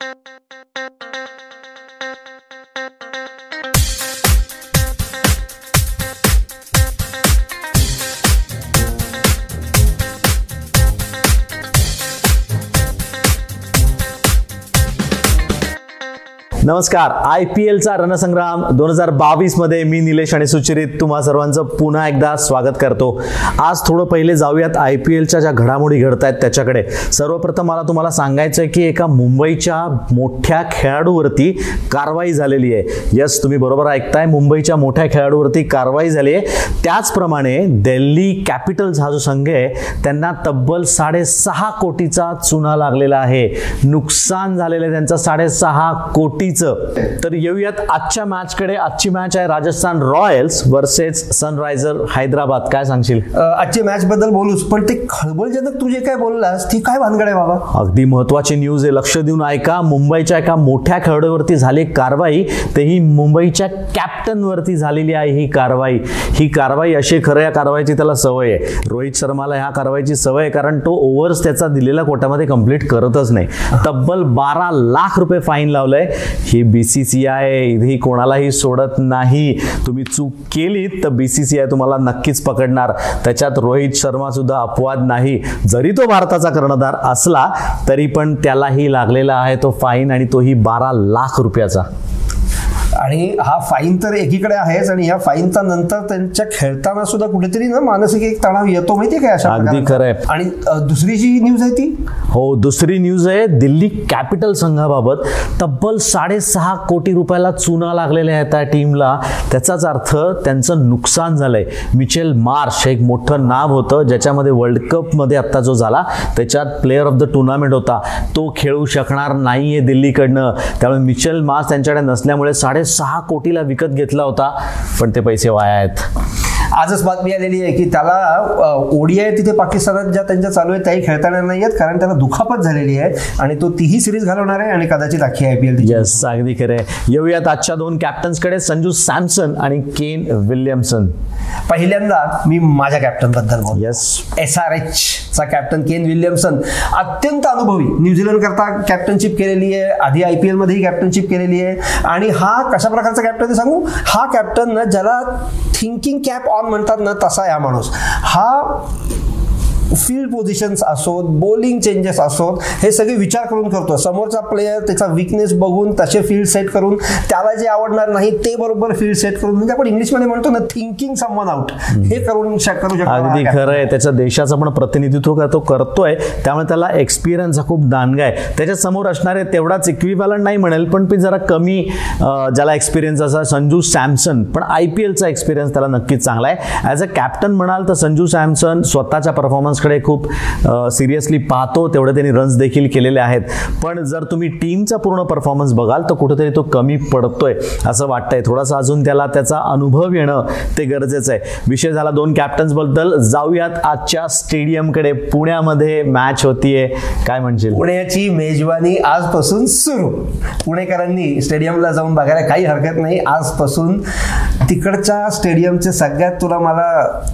Thank you. नमस्कार. I P एलचा रणसंग्राम दोन हजार बावीसमध्ये मी निलेश आणि सुचरित तुम्हा सर्वांचं पुन्हा एकदा स्वागत करतो. आज थोडं पहिले जाऊयात आय पी एलच्या ज्या घडामोडी घडत आहेत त्याच्याकडे. सर्वप्रथम मला तुम्हाला सांगायचं आहे की एका मुंबईच्या मोठ्या खेळाडूवरती कारवाई झालेली आहे. यस तुम्ही बरोबर ऐकताय मुंबईच्या मोठ्या खेळाडूवरती कारवाई झाली आहे. त्याचप्रमाणे दिल्ली कॅपिटल्स हा जो संघ आहे त्यांना तब्बल साडेसहा कोटीचा चुना लागलेला आहे. नुकसान झालेलं आहे त्यांचं साडेसहा कोटी कोटीचं तर येऊयात आजच्या मॅचकडे आजची मॅच आहे Rajasthan Royals versus Sunriser Hyderabad. काय सांगशील? अ, आजची मॅच बद्दल बोलूच पण ते खळबळजनक तू जे काय बोललास ती काय भानगड आहे बाबा? अगदी महत्वाची न्यूज आहे. लक्ष देऊन ऐका. मुंबईच्या एका मोठ्या खेळाडूवरती झाली कारवाई. तेही मुंबईच्या कॅप्टनवरती झालेली आहे ही कारवाई. ही कारवाई अशी खरं या कारवाईची त्याला सवय आहे. रोहित शर्माला ह्या कारवाईची सवय आहे कारण तो ओव्हर्स त्याचा दिलेल्या कोट्यामध्ये कंप्लीट करतच नाही. तब्बल बारा लाख रुपये फाईन लावलंय. ही बी सी सी आय ही कोणालाही सोडत नाही. तुम्ही चूक केलीत तर बी सी सी आय तुम्हाला नक्कीच पकडणार. त्याच्यात रोहित शर्मा सुद्धा अपवाद नाही. जरी तो भारताचा कर्णधार असला तरी पण त्यालाही लागलेला आहे तो फाईन आणि तोही बारा लाख रुपयाचा. आणि हा फाईन तर एकीकडे आहेच आणि ह्या फाईनचा नंतर त्यांच्या खेळताना सुद्धा कुठेतरी ना मानसिक एक तणाव येतो माहितीये काय अशा अगदी प्रकारचा? खरंय. आणि दुसरी जी न्यूज आहे ती? हो दुसरी न्यूज आहे दिल्ली कॅपिटल संघाबाबत. तब्बल साडेसहा कोटी रुपयाला चुना लागलेला आहे त्या टीमला त्याचाच अर्थ त्यांचं नुकसान झालंय. मिचेल मार्श हे एक मोठं नाव होतं ज्याच्यामध्ये वर्ल्ड कपमध्ये आत्ता जो झाला त्याच्यात प्लेअर ऑफ द टुर्नामेंट होता. तो खेळू शकणार नाहीये दिल्लीकडनं. त्यामुळे मिचेल मार्श त्यांच्याकडे नसल्यामुळे सहा कोटीला विकत घेतला होता पण ते पैसे वाया आहेत. आजच बातमी आलेली आहे की त्याला ओडीआय तिथे पाकिस्तानात ज्या त्यांच्या चालू आहे त्याही खेळता येणार नाही आहेत कारण त्याला दुखापत झालेली आहे आणि तो तीही सिरीज घालवणार आहे आणि कदाचित अख्खी आय पी एल येस अगदी खरे येऊयात आजच्या दोन कॅप्टन्सकडे संजू सॅमसन आणि केन विल्यमसन. पहिल्यांदा मी माझ्या कॅप्टनबद्दल बोल येस एस आर एच चा कॅप्टन केन विल्यमसन अत्यंत अनुभवी न्यूझीलंड करता कॅप्टनशिप केलेली आहे आधी आय पी एलमध्येही कॅप्टनशिप केलेली आहे. आणि हा कशा प्रकारचा कॅप्टन आहे सांगू? हा कॅप्टन ज्याला थिंकिंग कॅप ऑन म्हणतात ना तसा या माणूस. हा फील्ड पोझिशन्स असोत बॉलिंग चेंजेस असोत हे सगळे विचार करून करतो. समोरचा प्लेयर त्याचा विकनेस बघून तसे फील्ड सेट करून त्याला जे आवडणार नाही ते बरोबर फील्ड सेट करून म्हणजे आपण इंग्लिशमध्ये म्हणतो ना थिंकिंग समवन आउट हे करून करू शकतो अगदी खरं आहे. त्याच्या देशाचं पण प्रतिनिधित्व का तो करतोय. त्यामुळे त्याला एक्सपिरियन्स हा खूप दानगा आहे. त्याच्यासमोर असणारे तेवढाच इक्विव्हॅलंट नाही म्हणेल पण ती जरा कमी ज्याला एक्सपिरियन्स असा संजू सॅमसन पण आय पी एलचा एक्सपिरियन्स त्याला नक्कीच चांगला आहे. ॲज अ कॅप्टन म्हणाल तर संजू सॅमसन स्वतःच्या परफॉर्मन्सकडे खूप सिरियसली पाहतो तेवढे त्यांनी रन्स देखील केलेले आहेत. पण जर तुम्ही टीमचा पूर्ण परफॉर्मन्स बघाल तर कुठेतरी तो कमी पडतोय असं वाटतंय. थोडासा अजून त्याला त्याचा अनुभव येणं ते गरजेचं आहे. विषय झाला दोन कॅप्टन्सबद्दल जाऊयात आजच्या स्टेडियमकडे पुण्यामध्ये मॅच होतीये. काय म्हणशील? पुण्याची मेजवानी आजपासून सुरू. पुणेकरांनी स्टेडियमला जाऊन बघायला काही हरकत नाही. आजपासून तिकडच्या स्टेडियमचे सगळ्यात तुला मला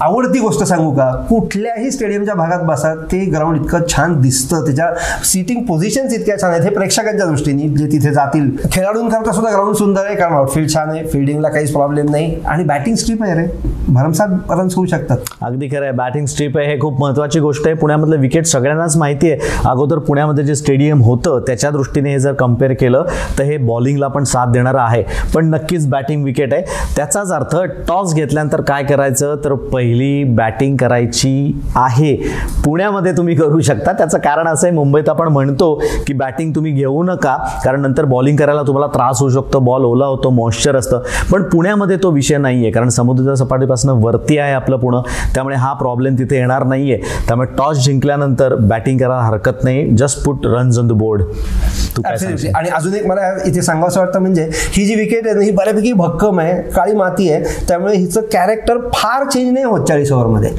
आवडती गोष्ट सांगू का? कुठल्याही स्टेडियम ज्या भागात बसात ते ग्राउंड इतकं छान दिसतं. त्याच्या सिटिंग पोझिशन्स इतक्या छान आहेत हे प्रेक्षकांच्या दृष्टीने जे तिथे जातील. खेळाडूंकरता सुद्धा ग्राउंड सुंदर आहे कारण आउटफील्ड छान आहे फिल्डिंगला काहीच प्रॉब्लेम नाही. आणि बॅटिंग स्ट्रीप आहे रे. भरमसाठ रन्स होऊ शकतात. अगदी खरं आहे. बॅटिंग स्ट्रीप आहे हे खूप महत्त्वाची गोष्ट आहे. पुण्यामधलं विकेट सगळ्यांनाच माहिती आहे. अगोदर पुण्यामध्ये जे स्टेडियम होतं त्याच्या दृष्टीने हे जर कंपेअर केलं तर हे बॉलिंगला पण साथ देणारं आहे. पण नक्कीच बॅटिंग विकेट आहे. त्याचाच अर्थ टॉस घेतल्यानंतर काय करायचं? तर पहिली बॅटिंग करायची आहे. पुण्यामध्ये तुम्ही करू शकता. त्याचं कारण असं आहे मुंबईत आपण म्हणतो की बॅटिंग तुम्ही घेऊ नका कारण नंतर बॉलिंग करायला तुम्हाला त्रास होऊ शकतो बॉल ओला होतो मॉइश्चर असतं. पण पुण्यामध्ये तो विषय नाही आहे कारण समुद्र सपाटीपासून वरती आहे आपलं पुणं त्यामुळे हा प्रॉब्लेम तिथे येणार नाही आहे त्यामुळे टॉस जिंकल्यानंतर बॅटिंग करायला हरकत नाही. Just put runs on the board? आणि अजून एक मला इथे सांगावं वाटतं म्हणजे ही जी विकेट आहे ही बऱ्यापैकी भक्कम आहे काळी माती आहे त्यामुळे हिचं कॅरेक्टर फार चेंज नाही होत चाळीस ओव्हरमध्ये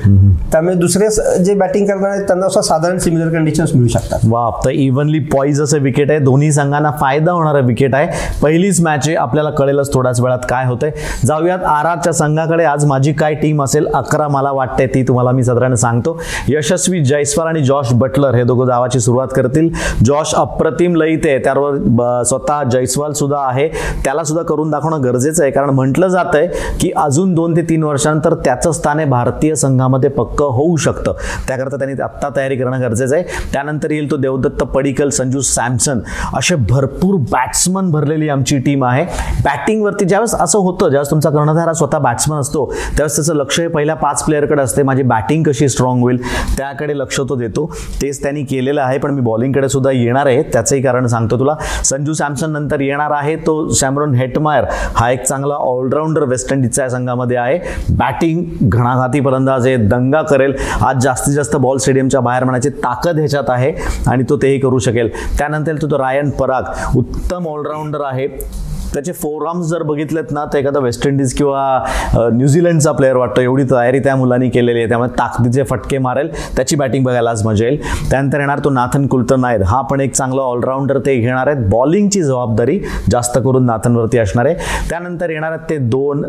त्यामुळे दुसरे जे बॅटिंग करणार आहेत त्यांना असं साधारण सिमिलर कंडिशन्स मिळू शकतात. वाप तर इव्हनली पॉईज असं विकेट आहे. दोन्ही संघांना फायदा होणारं विकेट आहे. पहिलीच मॅच आहे. आपल्याला कळेलच थोड्याच वेळात काय होतंय. जाऊयात आरआरच्या संघाकडे. आज माझी काय टीम असेल अकरा मला वाटते ती तुम्हाला मी साधारण सांगतो. यशस्वी जयस्वाल आणि जॉश बटलर हे दोघं धावाची सुरुवात करतील. जॉश अप्रतिम लईत आहे. त्यावर स्वतः जयस्वाल सुद्धा आहे. त्याला सुद्धा करून दाखवणं गरजेचं आहे. कारण म्हटलं जात आहे की अजून दोन ते तीन वर्षानंतर त्याचं स्थान आहे भारतीय संघामध्ये पक्क होऊ शकतं. त्याकरता त्यांनी आत्ता तयारी करणं गरजेचं आहे. त्यानंतर येईल तो देवदत्त पडिकल संजू सॅमसन. असे भरपूर बॅट्समन भरलेली आमची टीम आहे. बॅटिंगवरती ज्यावेळेस असं होतं ज्यावेळेस तुमचा कर्णधार स्वतः बॅट्समन असतो त्यावेळेस त्याचं लक्ष हे पहिल्या पाच प्लेअरकडे असते. माझी बॅटिंग कशी स्ट्रॉंग होईल त्याकडे लक्ष तो देतो. तेच त्यांनी केलेलं आहे पण मी बॉलिंगकडे सुद्धा येणार आहे. त्याचंही कारण सांगतो तुला. संजू सॅमसन नंतर येणार आहे. तो सॅमरॉन हेटमायर हा एक चांगला ऑलराऊंडर वेस्ट इंडिजचा या संघामध्ये आहे. बॅटिंग घणाघाती फलंदाज आहे दंगा करेल. आज जास्त जास्तीत जास्त बॉल स्टेडियमच्या बाहेर म्हणायची ताकद ह्याच्यात आहे आणि तो तेही करू शकेल. त्यानंतर तो रायन पराग उत्तम ऑलराऊंडर आहे. त्याचे फोर आर्म्स जर बघितलेत ना तर एखादा वेस्ट इंडिज किंवा न्यूझीलंडचा प्लेअर वाटतो. एवढी तयारी त्या मुलांनी केलेली आहे. त्यामुळे ताकदीचे फटके मारेल. त्याची बॅटिंग बघायला आज मजा येईल. त्यानंतर येणार तो नाथन कुलतन नायर. हा पण एक चांगला ऑलराऊंडर ते घेणार आहेत. बॉलिंगची जबाबदारी जास्त करून नाथनवरती असणार आहे. त्यानंतर येणार आहेत ते दोन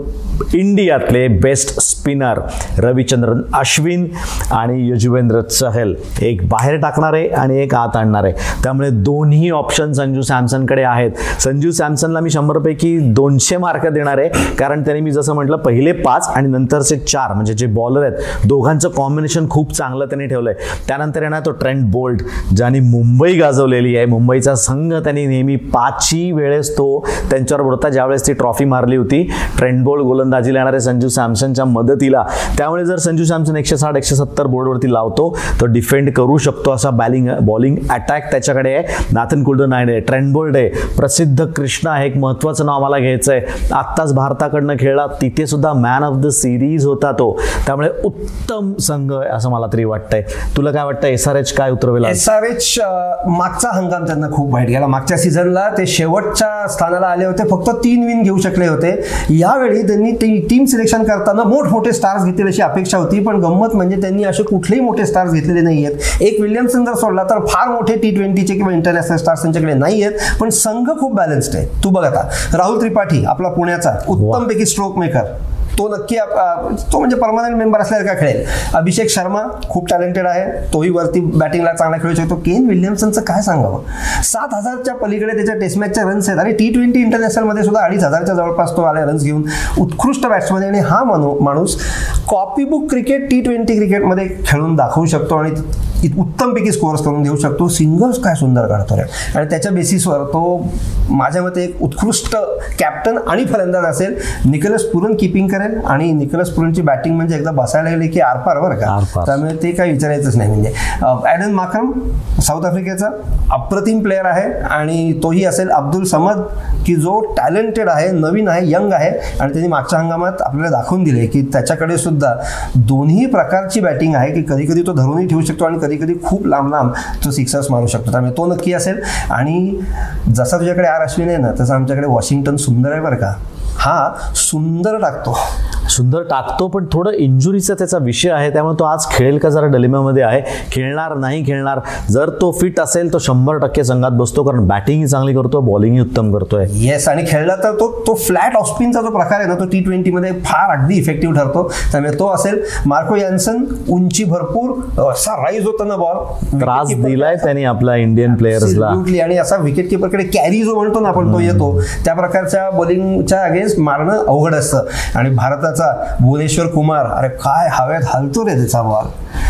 इंडियातले बेस्ट स्पिनर रविचंद्रन अश्विन आणि यजुवेंद्र चहल. एक बाहेर टाकणार आहे आणि एक आत आणणार आहे. त्यामुळे दोन्ही ऑप्शन संजू सॅमसनकडे आहेत. संजू सॅमसनला मी शंभर शंभरपैकी दोनशे मार्क देणार आहे. कारण त्याने मी जसं म्हटलं पहिले पाच आणि नंतरचे चार म्हणजे जे बॉलर आहेत दोघांचं कॉम्बिनेशन खूप चांगलं त्यांनी ठेवलंय. त्यानंतर येणार तो ट्रेंड बोल्ट ज्याने मुंबई गाजवलेली आहे. मुंबईचा संघ त्यांनी नेहमी पाचही वेळेस तो त्यांच्यावर बोलता ज्यावेळेस ती ट्रॉफी मारली होती. ट्रेंड बोल्ट गोलंदाजीला येणारे संजू सॅमसनच्या मदतीला. त्यामुळे जर संजू सॅमसन एकशे साठ एकशे सत्तर बोर्डवरती लावतो तो डिफेंड करू शकतो असा बॅलिंग बॉलिंग अटॅक त्याच्याकडे आहे. नाथन कुल्डन आहे ट्रेंड बोल्ड आहे प्रसिद्ध कृष्णा आहे एक महत्वाचं नाव आम्हाला घ्यायचं आहे आत्ताच भारताकडनं खेळला तिथे सुद्धा मॅन ऑफ द सिरीज होता तो. त्यामुळे उत्तम संघ आहे असं मला तरी वाटतंय. तुला काय वाटतं एस आर एच काय उतरवेल एस आर एच मागचा हंगाम त्यांना खूप वाईट गेला. मागच्या सीझनला ते शेवटच्या स्थानाला आले होते. फक्त तीन विन घेऊ शकले होते. यावेळी त्यांनी टीम सिलेक्शन करताना मोठमोठे स्टार्स घेतील अशी अपेक्षा होती. पण गंमत म्हणजे त्यांनी असे कुठलेही मोठे स्टार्स घेतलेले नाही आहेत एक विल्यमसन जर सोडला तर फार मोठे टी ट्वेंटीचे किंवा इंटरनॅशनल स्टार्स त्यांच्याकडे नाही आहेत पण संघ खूप बॅलन्स्ड आहे. तू बघ आता. राहुल त्रिपाठी आपला पुण्याचा उत्तमपैकी स्ट्रोक मेकर तो नक्की तो म्हणजे परमनंट मेंबर असल्यासारखा खेळेल अभिषेक शर्मा खूप टॅलेंटेड आहे. तोही वरती बॅटिंगला चांगला खेळू शकतो. केन विल्यमसनचं काय सांगावं? सात हजारच्या पलीकडे त्याच्या टेस्ट मॅचच्या रन्स आहेत आणि टी ट्वेंटी इंटरनॅशनलमध्ये सुद्धा अडीच हजारच्या जवळपास तो आले रन्स घेऊन उत्कृष्ट बॅट्समन आणि हा मानू माणूस कॉपीबुक क्रिकेट टी ट्वेंटी क्रिकेटमध्ये खेळून दाखवू शकतो आणि उत्तमपैकी स्कोअर्स करून देऊ शकतो. सिंगल्स काय सुंदर काढतो रे. आणि त्याच्या बेसिसवर तो माझ्या मते एक उत्कृष्ट कॅप्टन आणि फलंदाज असेल. निकलस पुरण किपिंग करेल. आणि निकलस पुरनची बॅटिंग म्हणजे एकदा बसायला गेले की आरपार बरं का? त्यामुळे ते काही विचारायचंच नाही म्हणजे. ॲडन माकरम साऊथ आफ्रिकेचा अप्रतिम प्लेअर आहे आणि तोही असेल अब्दुल समद की जो टॅलेंटेड आहे नवीन आहे यंग आहे आणि त्यांनी मागच्या हंगामात आपल्याला दाखवून दिले की त्याच्याकडे सुद्धा दोन्ही प्रकारची बॅटिंग आहे की कधी कधी तो धरूनही ठेवू शकतो आणि कधी कधी खूप लांब लांब तो सिक्सर्स मारू शकतो. त्यामुळे तो नक्की असेल. आणि जसा तुझ्याकडे आर अश्विन आहे ना तसं आमच्याकडे वॉशिंग्टन सुंदर आहे बरं का? हा सुंदर टाकतो. सुंदर टाकतो पण थोडं इंजुरीचा त्याचा विषय आहे. त्यामुळे तो आज खेळेल का जरा डलिम्यामध्ये आहे. खेळणार नाही खेळणार. जर तो फिट असेल तो शंभर टक्के संघात बसतो कारण बॅटिंगही चांगली करतो बॉलिंगही उत्तम करतोय. येस आणि खेळला तर तो तो फ्लॅट ऑस्पिनचा जो प्रकार आहे ना तो टी ट्वेंटीमध्ये फार अगदी इफेक्टिव्ह ठरतो. त्यामुळे तो असेल मार्को यान्सन उंची भरपूर असा राईज होता ना बॉल त्रास दिलाय त्यांनी आपल्या इंडियन प्लेयर्सला आणि असा विकेट किपरकडे कॅरी जो म्हणतो ना आपण तो येतो. त्या प्रकारच्या बॉलिंगच्या अगेन्स्ट मारणं अवघड असतं. आणि भारताचा भुवनेश्वर कुमार अरे काय हवेत हलतो रे त्याचा बॉल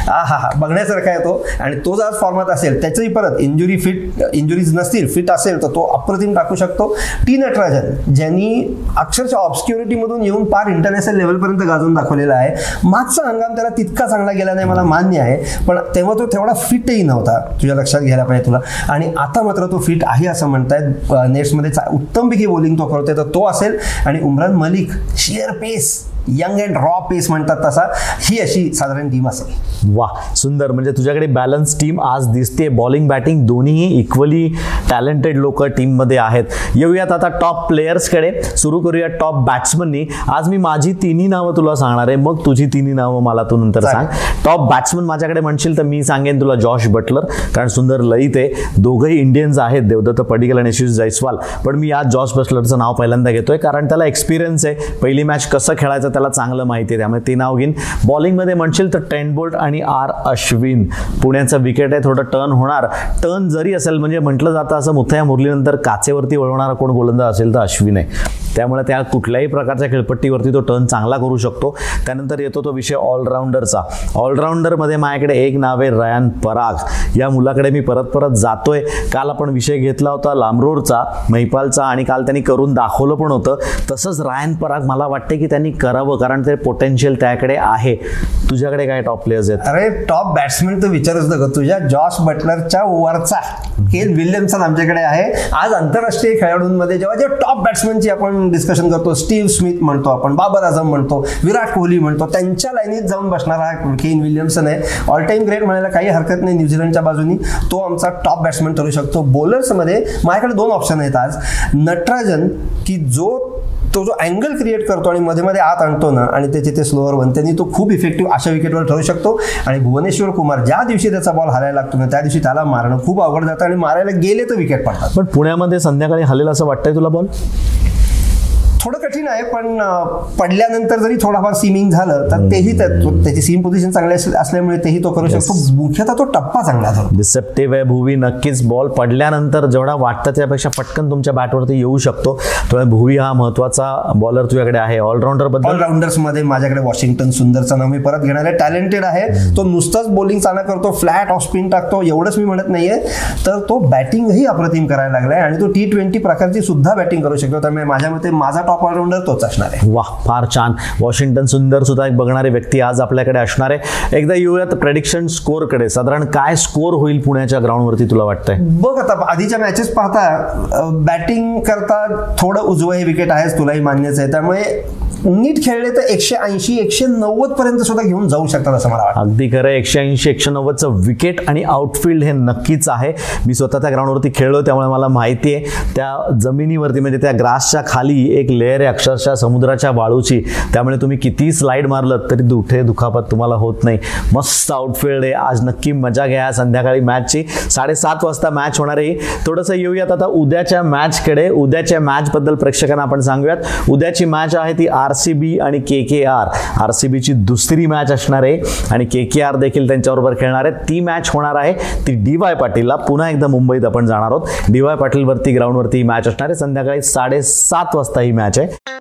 हा हा हा बघण्यासारखा येतो आणि तो जर फॉर्मात असेल त्याचंही परत इंजुरी फिट इंजुरीज नसतील फिट असेल तर तो अप्रतिम टाकू शकतो. टी नटराजन ज्यांनी अक्षरशः ऑब्स्क्युरिटीमधून येऊन पार इंटरनॅशनल लेवलपर्यंत गाजून दाखवलेला आहे. मागचा हंगाम त्याला तितका चांगला गेला नाही मला मान्य आहे. पण तेव्हा तो तेवढा फिटही नव्हता तुझ्या लक्षात घ्यायला पाहिजे तुला. आणि आता मात्र तो फिट आहे असं म्हणतायत नेट्समध्ये उत्तमपैकी बॉलिंग तो करतोय तर तो असेल. आणि Umran Malik sheer pace young and raw pace म्हणतात तसा. ही अशी साधारण टीम असेल. वा सुंदर. म्हणजे तुझ्याकडे बॅलन्स टीम आज दिसते बॉलिंग बॅटिंग दोन्हीही इक्वली टॅलेंटेड लोक टीममध्ये आहेत. येऊयात आता टॉप प्लेयर्सकडे सुरू करूया टॉप बॅट्समननी आज मी माझी तिन्ही नावं तुला सांगणार आहे. मग तुझी तिन्ही नावं मला तू नंतर सांग. टॉप बॅट्समन माझ्याकडे म्हणशील तर मी सांगेन तुला जॉश बटलर कारण सुंदर लईत आहे. दोघंही इंडियन्स आहेत. देवदत्त पडिकल आणि यशस्वी जयस्वाल पण मी आज जॉश बटलरचं नाव पहिल्यांदा घेतोय. कारण त्याला एक्सपिरियन्स आहे. पहिली मॅच कसं खेळायचं त्याला चांगलं माहिती आहे. त्यामुळे ते नाव घेईन. बॉलिंगमध्ये म्हणशील तर टेन बोल्ट आणि आर अश्विन पुण्याचा विकेट आहे. थोडं टर्न होणार. टर्न जरी असेल म्हणजे म्हटलं जातं असं मुथया मुरलीनंतर काचेवरती वळवणारा कोण गोलंदाज असेल तर अश्विन आहे. त्यामुळे त्या कुठल्याही प्रकारच्या खेळपट्टीवरती तो टर्न चांगला करू शकतो. त्यानंतर येतो तो विषय ऑलराऊंडरचा. ऑलराऊंडरमध्ये माझ्याकडे एक नाव आहे रयान पराग. या मुलाकडे मी परत परत जातोय. काल आपण विषय घेतला होता लांबरोरचा महिपालचा आणि काल त्यांनी करून दाखवलं पण होतं. तसंच रायन पराग मला वाटते की त्यांनी करावं कारण ते पोटेन्शियल त्याकडे आहे. तुझ्याकडे काय टॉप प्लेयर्स आहेत? अरे टॉप बॅट्समॅन तर विचारूच नका. तुझ्या जॉस बटलरच्या ओव्हरचा केन विल्यमसन आमच्याकडे आहे. आज आंतरराष्ट्रीय खेळाडूंमध्ये जेव्हा जेव्हा टॉप बॅट्समॅनची आपण डिस्कशन करतो. स्टीव्ह स्मिथ म्हणतो आपण बाबर आझम म्हणतो विराट कोहली म्हणतो. त्यांच्या लाईनीत जाऊन बसणारा केन विल्यमसन आहे. ऑल टाइम ग्रेट म्हणायला काही हरकत नाही न्यूझीलंडच्या बाजूनी. तो आमचा टॉप बॅट्समॅन ठरू शकतो. बॉलर्समध्ये माझ्याकडे दोन ऑप्शन आहेत आज. नटराजन की जो तो जो अँगल क्रिएट करतो आणि मध्ये मध्ये आत आणतो ना आणि त्याचे ते स्लोअर वन आणि तो खूप इफेक्टिव्ह अशा विकेटवर ठरू शकतो. आणि भुवनेश्वर कुमार ज्या दिवशी त्याचा बॉल हलायला लागतो ना त्या दिवशी त्याला मारणं खूप अवघड जातं आणि मारायला गेले तर विकेट पडतात. पण पुण्यामध्ये संध्याकाळी हलेल असं वाटतंय तुला बॉल थोडं कठीण आहे पण पडल्यानंतर जरी थोडाफार सीमिंग झालं तर तेही त्याची सीम पोझिशन चांगली असल्या- असल्यामुळे तेही तो करू शकतो. मुख्यतः तो टप्पा चांगला धरतो. डिसेप्टिव्ह आहे भुवी. नक्कीच बॉल पडल्यानंतर जेवढा वाटतं त्यापेक्षा पटकन तुमच्या बॅटवरती येऊ शकतो. त्यामुळे भुवी हा महत्त्वाचा बॉलर तुझ्याकडे आहे. ऑलराऊंडरबद्दल? ऑलराऊंडर्समध्ये माझ्याकडे वॉशिंग्टन सुंदरचं नाव मी परत घेणार आहे. टॅलेंटेड आहे. तो नुसताच बॉलिंग चांगला करतो. फ्लॅट ऑफ स्पिन टाकतो. एवढंच मी म्हणत नाहीये. तर तो बॅटिंगही अप्रतिम करायला लागलाय. आणि तो टी ट्वेंटी प्रकारची सुद्धा बॅटिंग करू शकतो. त्यामुळे माझ्या मते माझा टॉप ऑलराऊंडर तोच असणार आहे. वा फार छान. वॉशिंग्टन सुंदर सुद्धा एक बघणारी व्यक्ती आज आपल्याकडे असणार आहे. एकदा येऊयात प्रेडिक्शन स्कोअरकडे साधारण काय स्कोअर होईल पुण्याच्या ग्राउंडवरती तुला वाटतंय? बघ आता आधीच्या मॅचेस पाहता बॅटिंग करता थोडं उजवं हे विकेट आहेच तुलाही मान्यच आहे. त्यामुळे नीट खेळले तर एकशे ऐंशी एकशे नव्वद पर्यंत सुद्धा घेऊन जाऊ शकतात असं मला वाटतं. अगदी खरं एकशे ऐंशी एकशे नव्वदचं विकेट आणि आउटफील्ड हे नक्कीच आहे. मी स्वतः त्या ग्राउंडवरती खेळलो त्यामुळे मला माहिती आहे. त्या जमिनीवरती म्हणजे त्या ग्रासच्या खाली एक लेअर आहे अक्षरशः समुद्राच्या वाळूची. त्यामुळे तुम्ही किती स्लाईड मारलं तरी दुठे दुखापत तुम्हाला होत नाही. मस्त आउटफील्ड आहे. आज नक्की मजा घ्या संध्याकाळी मॅचची साडेसात वाजता मॅच होणार आहे. थोडंसं येऊयात आता उद्याच्या मॅचकडे उद्याच्या मॅचबद्दल प्रेक्षकांना आपण सांगूयात. उद्याची मॅच आहे ती आर सी बी आणि K K R R C बीची दुसरी मॅच असणार आहे आणि के के आर देखील त्यांच्याबरोबर खेळणार आहे. ती मॅच होणार आहे. ती डी वाय पाटीलला पुन्हा एकदा मुंबईत आपण जाणार आहोत. डी वाय पाटीलवरती ग्राउंडवरती ही मॅच असणार आहे. संध्याकाळी साडेसात वाजता ही मॅच आहे.